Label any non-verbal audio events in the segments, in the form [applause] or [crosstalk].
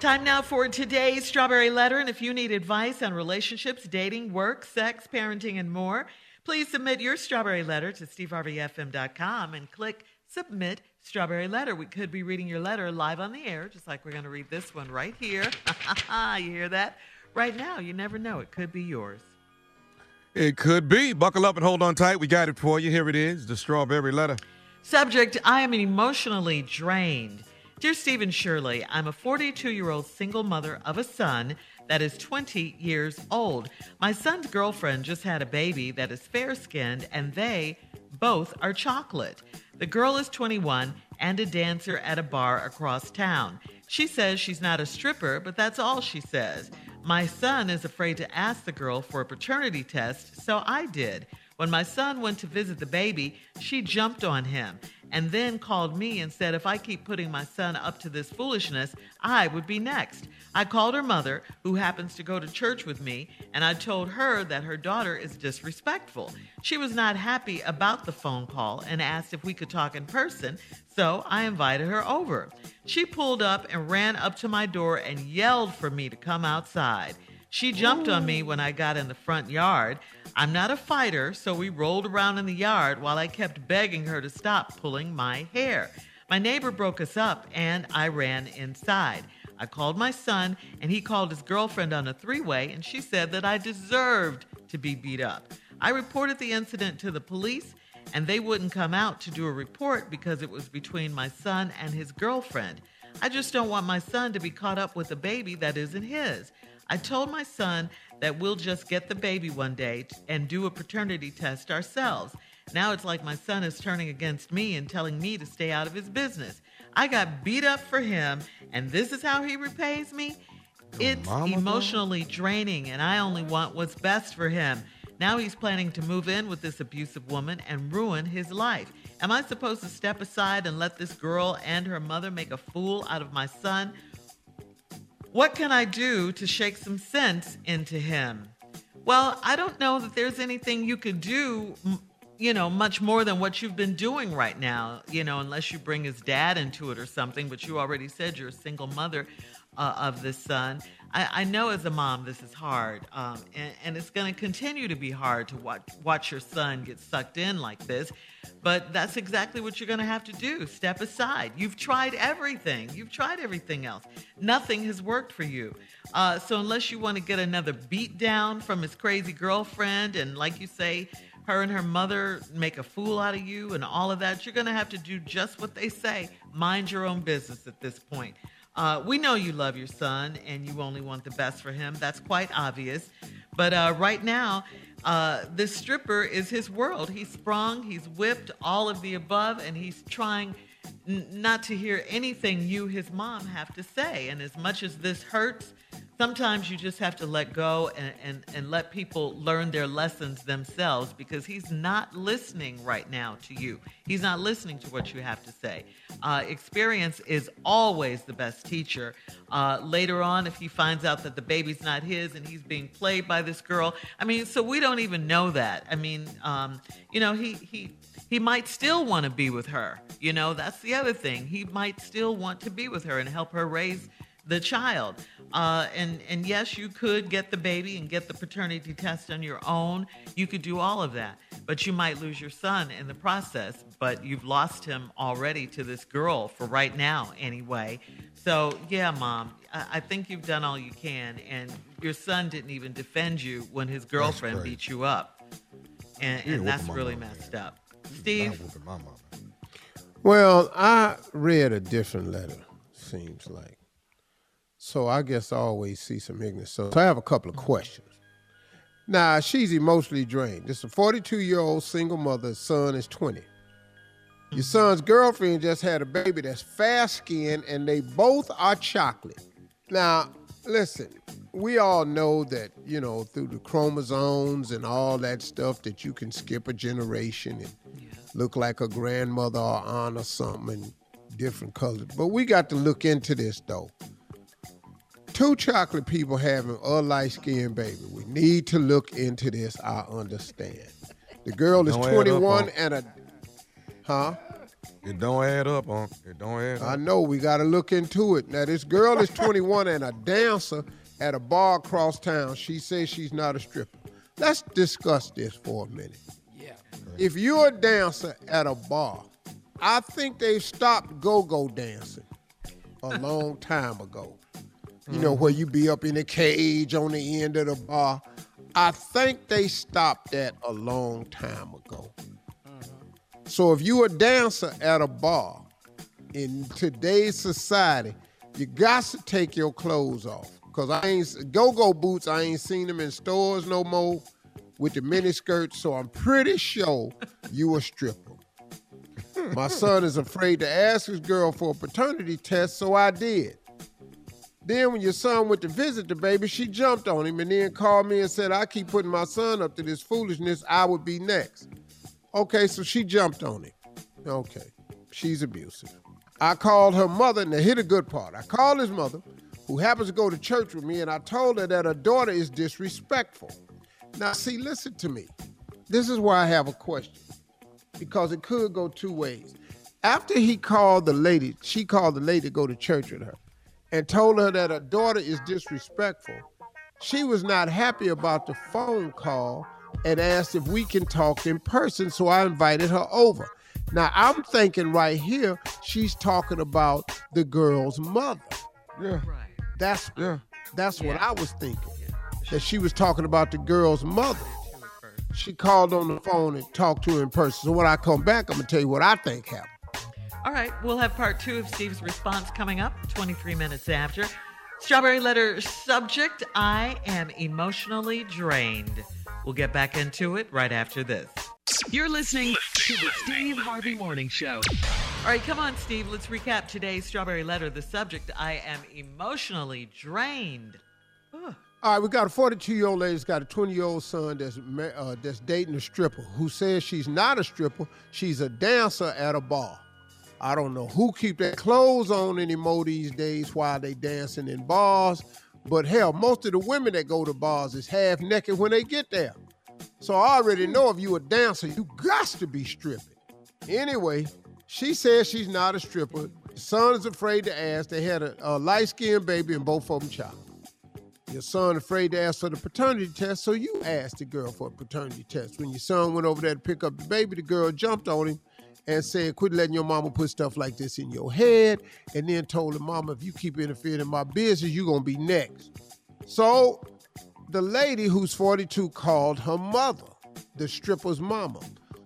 Time now for today's Strawberry Letter. And if you need advice on relationships, dating, work, sex, parenting, and more, please submit your Strawberry Letter to steveharveyfm.com and click Submit Strawberry Letter. We could be reading your letter live on the air, just like we're going to read this one right here. [laughs] you hear that? Right now, you never know. It could be yours. It could be. Buckle up and hold on tight. We got it for you. Here it is the Strawberry Letter. Subject I am emotionally drained. Dear Steve and Shirley, I'm a 42 year old single mother of a son that is 20 years old. My son's girlfriend just had a baby that is fair skinned, and they both are chocolate. The girl is 21 and a dancer at a bar across town. She says she's not a stripper, but that's all she says. My son is afraid to ask the girl for a paternity test, so I did. When my son went to visit the baby, she jumped on him and then called me and said if I keep putting my son up to this foolishness, I would be next. I called her mother, who happens to go to church with me, and I told her that her daughter is disrespectful. She was not happy about the phone call and asked if we could talk in person, so I invited her over. She pulled up and ran up to my door and yelled for me to come outside. She jumped on me oh. when I got in the front yard. I'm not a fighter, so we rolled around in the yard while I kept begging her to stop pulling my hair. My neighbor broke us up and I ran inside. I called my son and he called his girlfriend on a three way and she said that I deserved to be beat up. I reported the incident to the police and they wouldn't come out to do a report because it was between my son and his girlfriend. I just don't want my son to be caught up with a baby that isn't his. I told my son that we'll just get the baby one day and do a paternity test ourselves. Now it's like my son is turning against me and telling me to stay out of his business. I got beat up for him, and this is how he repays me? It's emotionally draining, and I only want what's best for him. Now he's planning to move in with this abusive woman and ruin his life. Am I supposed to step aside and let this girl and her mother make a fool out of my son? What can I do to shake some sense into him? Well, I don't know that there's anything you could do, you know, much more than what you've been doing right now, you know, unless you bring his dad into it or something. But you already said you're a single mother uh, of this son. I, I, know as a mom this is hard, um, and, and, it's going to continue to be hard to watch, watch your son get sucked in like this. But that's exactly what you're going to have to do. Step aside. You've tried everything. You've tried everything else. Nothing has worked for you. Uh, so unless you want to get another beat down from his crazy girlfriend, and like you say, her and her mother make a fool out of you and all of that, you're going to have to do just what they say. Mind your own business at this point. Uh, we know you love your son and you only want the best for him. That's quite obvious. But uh, right now, uh, this stripper is his world. He's sprung, he's whipped, all of the above, and he's trying n- not to hear anything you, his mom, have to say. And as much as this hurts, sometimes you just have to let go and, and, and let people learn their lessons themselves because he's not listening right now to you. He's not listening to what you have to say. Uh, experience is always the best teacher. Uh, later on, if he finds out that the baby's not his and he's being played by this girl, I mean, so we don't even know that. I mean, um, you know, he, he, he might still want to be with her. You know, that's the other thing. He might still want to be with her and help her raise the child. Uh, and and yes, you could get the baby and get the paternity test on your own. You could do all of that, but you might lose your son in the process. But you've lost him already to this girl for right now, anyway. So yeah, mom, I, I think you've done all you can, and your son didn't even defend you when his girlfriend beat you up, and, and that's really messed up. Steve. Well, I read a different letter. Seems like. So I guess I always see some ignorance. So, so I have a couple of questions. Now, she's emotionally drained. This is a 42 year old single mother, son is 20. Your mm-hmm. son's girlfriend just had a baby that's fair skinned and they both are chocolate. Now, listen, we all know that, you know, through the chromosomes and all that stuff that you can skip a generation and yeah. look like a grandmother or aunt or something and different colors. But we got to look into this though two chocolate people having a light skinned baby. We need to look into this. I understand. The girl is 21 and a, huh? It don't add up, Unc. It don't add up. I know we got to look into it. Now this girl is 21 and a dancer at a bar across town. She says she's not a stripper. Let's discuss this for a minute. Yeah. If you're a dancer at a bar, I think they've stopped go-go dancing a long time ago. You know, where you be up in a cage on the end of the bar. I think they stopped that a long time ago. Mm-hmm. So if you a dancer at a bar in today's society, you got to take your clothes off. Cause I ain't go-go boots, I ain't seen them in stores no more with the mini skirts. So I'm pretty sure you a stripper. [laughs] My son is afraid to ask his girl for a paternity test, so I did. Then when your son went to visit the baby, she jumped on him and then called me and said, I keep putting my son up to this foolishness, I would be next. Okay, so she jumped on him. Okay, she's abusive. I called her mother, and hit a good part. I called his mother, who happens to go to church with me, and I told her that her daughter is disrespectful. Now, see, listen to me. This is why I have a question, because it could go two ways. After he called the lady, she called the lady to go to church with her and told her that her daughter is disrespectful. She was not happy about the phone call and asked if we can talk in person, so I invited her over. Now, I'm thinking right here, she's talking about the girl's mother. Yeah. Right. That's Yeah. that's what I was thinking. Yeah. That she was talking about the girl's mother. Too at first. She called on the phone and talked to her in person. So when I come back, I'm gonna tell you what I think happened. All right, we'll have part two of Steve's response coming up 23 minutes after. Strawberry letter subject I am emotionally drained. We'll get back into it right after this. You're listening to the Steve Harvey Morning Show. All right, come on, Steve. Let's recap today's strawberry letter. The subject I am emotionally drained. Ugh. All right, we got a 42 year old lady that's got a 20 year old son that's uh, that's dating a stripper who says she's not a stripper. She's a dancer at a bar. I don't know who keep their clothes on anymore these days while they dancing in bars. But hell, most of the women that go to bars is half naked when they get there. So I already know if you a dancer, you got to be stripping. Anyway, she says she's not a stripper. Son is afraid to ask. They had a, a light-skinned baby and both of them child. Your son afraid to ask for the paternity test, so you asked the girl for a paternity test. When your son went over there to pick up the baby, the girl jumped on him and saying, quit letting your mama put stuff like this in your head, and then told her, mama, if you keep interfering in my business, you're gonna be next. So the lady who's 42 called her mother, the stripper's mama,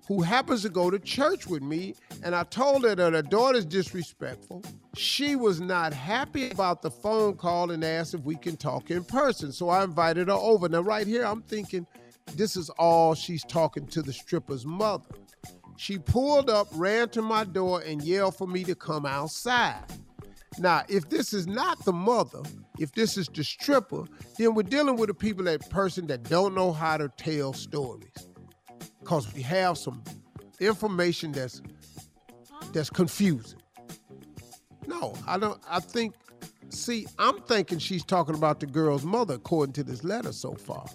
who happens to go to church with me, and I told her that her daughter's disrespectful. She was not happy about the phone call and asked if we can talk in person. So I invited her over. Now, right here, I'm thinking this is all she's talking to the stripper's mother. She pulled up, ran to my door, and yelled for me to come outside. Now, if this is not the mother, if this is the stripper, then we're dealing with a people that person that don't know how to tell stories. Cause we have some information that's that's confusing. No, I don't I think see, I'm thinking she's talking about the girl's mother according to this letter so far.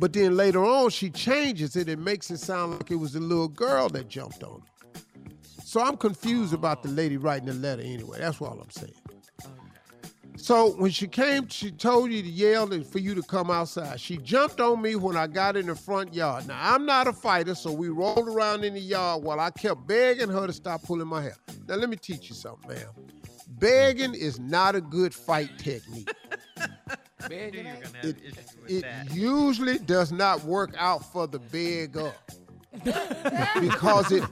But then later on she changes it and makes it sound like it was the little girl that jumped on her. So I'm confused about the lady writing the letter anyway. That's all I'm saying. So when she came, she told you to yell and for you to come outside. She jumped on me when I got in the front yard. Now I'm not a fighter, so we rolled around in the yard while I kept begging her to stop pulling my hair. Now let me teach you something, ma'am. Begging is not a good fight technique. Beg Knew it you were gonna have It, with it that. usually does not work out for the beg up [laughs] because it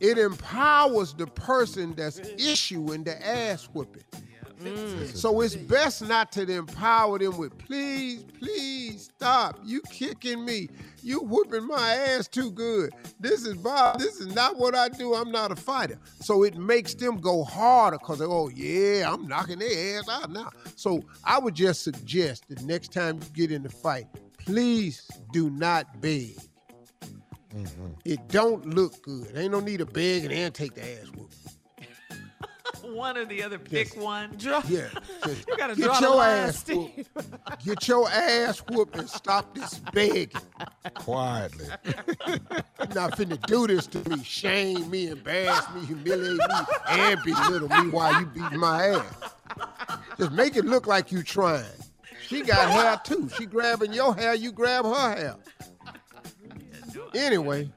it empowers the person that's issuing the ass whipping. Mm. So it's best not to empower them with please, please stop. You kicking me. You whooping my ass too good. This is Bob. This is not what I do. I'm not a fighter. So it makes them go harder because oh yeah, I'm knocking their ass out now. So I would just suggest that next time you get in the fight, please do not beg. It don't look good. Ain't no need to beg and then take the ass whoop. One or the other. Pick Yes. one. Yeah, [laughs] You gotta get draw the line, ass Steve. [laughs] Get your ass whooped and stop this begging. Quietly. You not finna do this to me, shame me, embarrass me, humiliate me, and belittle me while you beat my ass. Just make it look like you trying. She got hair too. She grabbing your hair, you grab her hair. Anyway,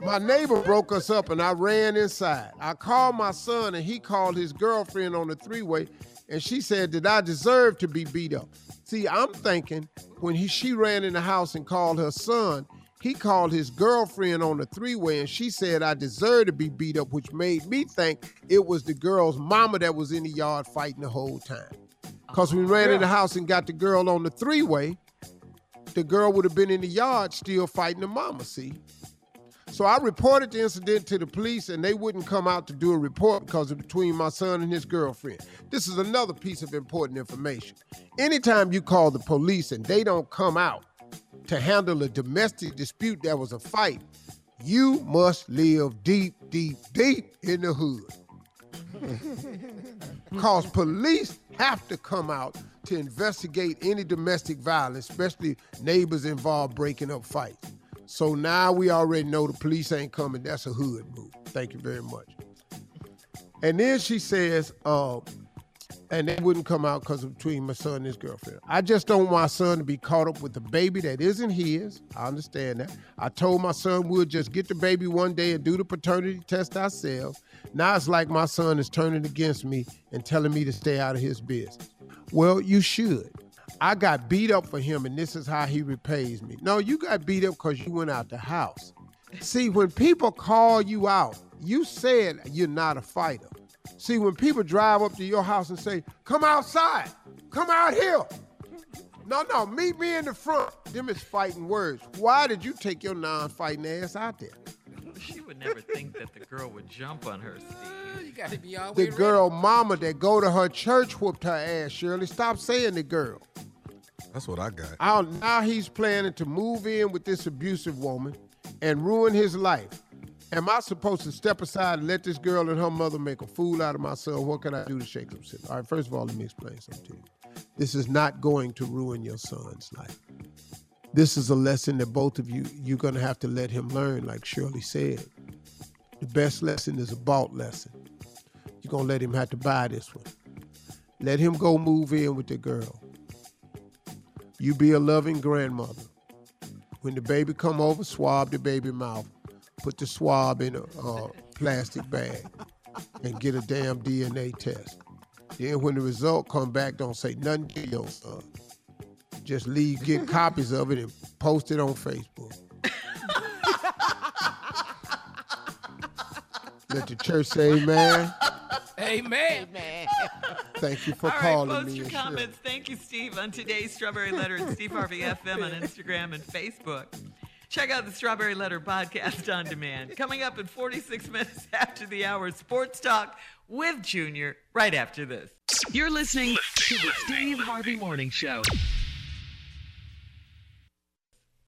my neighbor broke us up and I ran inside. I called my son and he called his girlfriend on the three-way and she said Did I deserve to be beat up. See, I'm thinking when he she ran in the house and called her son, he called his girlfriend on the three-way and she said I deserve to be beat up, which made me think it was the girl's mama that was in the yard fighting the whole time. Cause we ran in the house and got the girl on the three-way, the girl would have been in the yard still fighting the mama, see? So I reported the incident to the police and they wouldn't come out to do a report because of between my son and his girlfriend. This is another piece of important information. Anytime you call the police and they don't come out to handle a domestic dispute that was a fight, you must live deep, deep, deep in the hood. [laughs] Because police have to come out to investigate any domestic violence, especially neighbors involved breaking up fights. So now we already know the police ain't coming. That's a hood move. Thank you very much. And then she says, uh, and they wouldn't come out because of between my son and his girlfriend. I just don't want my son to be caught up with a baby that isn't his. I understand that. I told my son we'll just get the baby one day and do the paternity test ourselves. Now it's like my son is turning against me and telling me to stay out of his business. Well, you should. I got beat up for him, and this is how he repays me. No, you got beat up because you went out the house. See, when people call you out, you said you're not a fighter. See, when people drive up to your house and say, come outside, come out here. No, no, meet me in the front. Them is fighting words. Why did you take your non-fighting ass out there? She would never think that the girl would jump on her, Steve. Oh, you gotta be all The way girl mama that go to her church whooped her ass, Shirley. Stop saying the girl. That's what I got. I'll, now he's planning to move in with this abusive woman and ruin his life. Am I supposed to step aside and let this girl and her mother make a fool out of myself? What can I do to shake them? All right, first of all, let me explain something to you. This is not going to ruin your son's life. This is a lesson that both of you, you're going to have to let him learn, like Shirley said. The best lesson is a bought lesson. You're going to let him have to buy this one. Let him go move in with the girl. You be a loving grandmother. When the baby come over, swab the baby mouth. Put the swab in a uh, plastic bag and get a damn DNA test. Then when the result come back, don't say nothing to your son. Just leave, get copies of it and post it on Facebook. Let the church say amen. Amen. Thank you for All right, calling post me. your and Shirley. comments. Thank you, Steve, on today's Strawberry Letter at Steve Harvey FM on Instagram and Facebook. Check out the Strawberry Letter podcast on demand. Coming up in 46 minutes after the hour, Sports Talk with Junior, right after this. You're listening to the Steve Harvey Morning Show.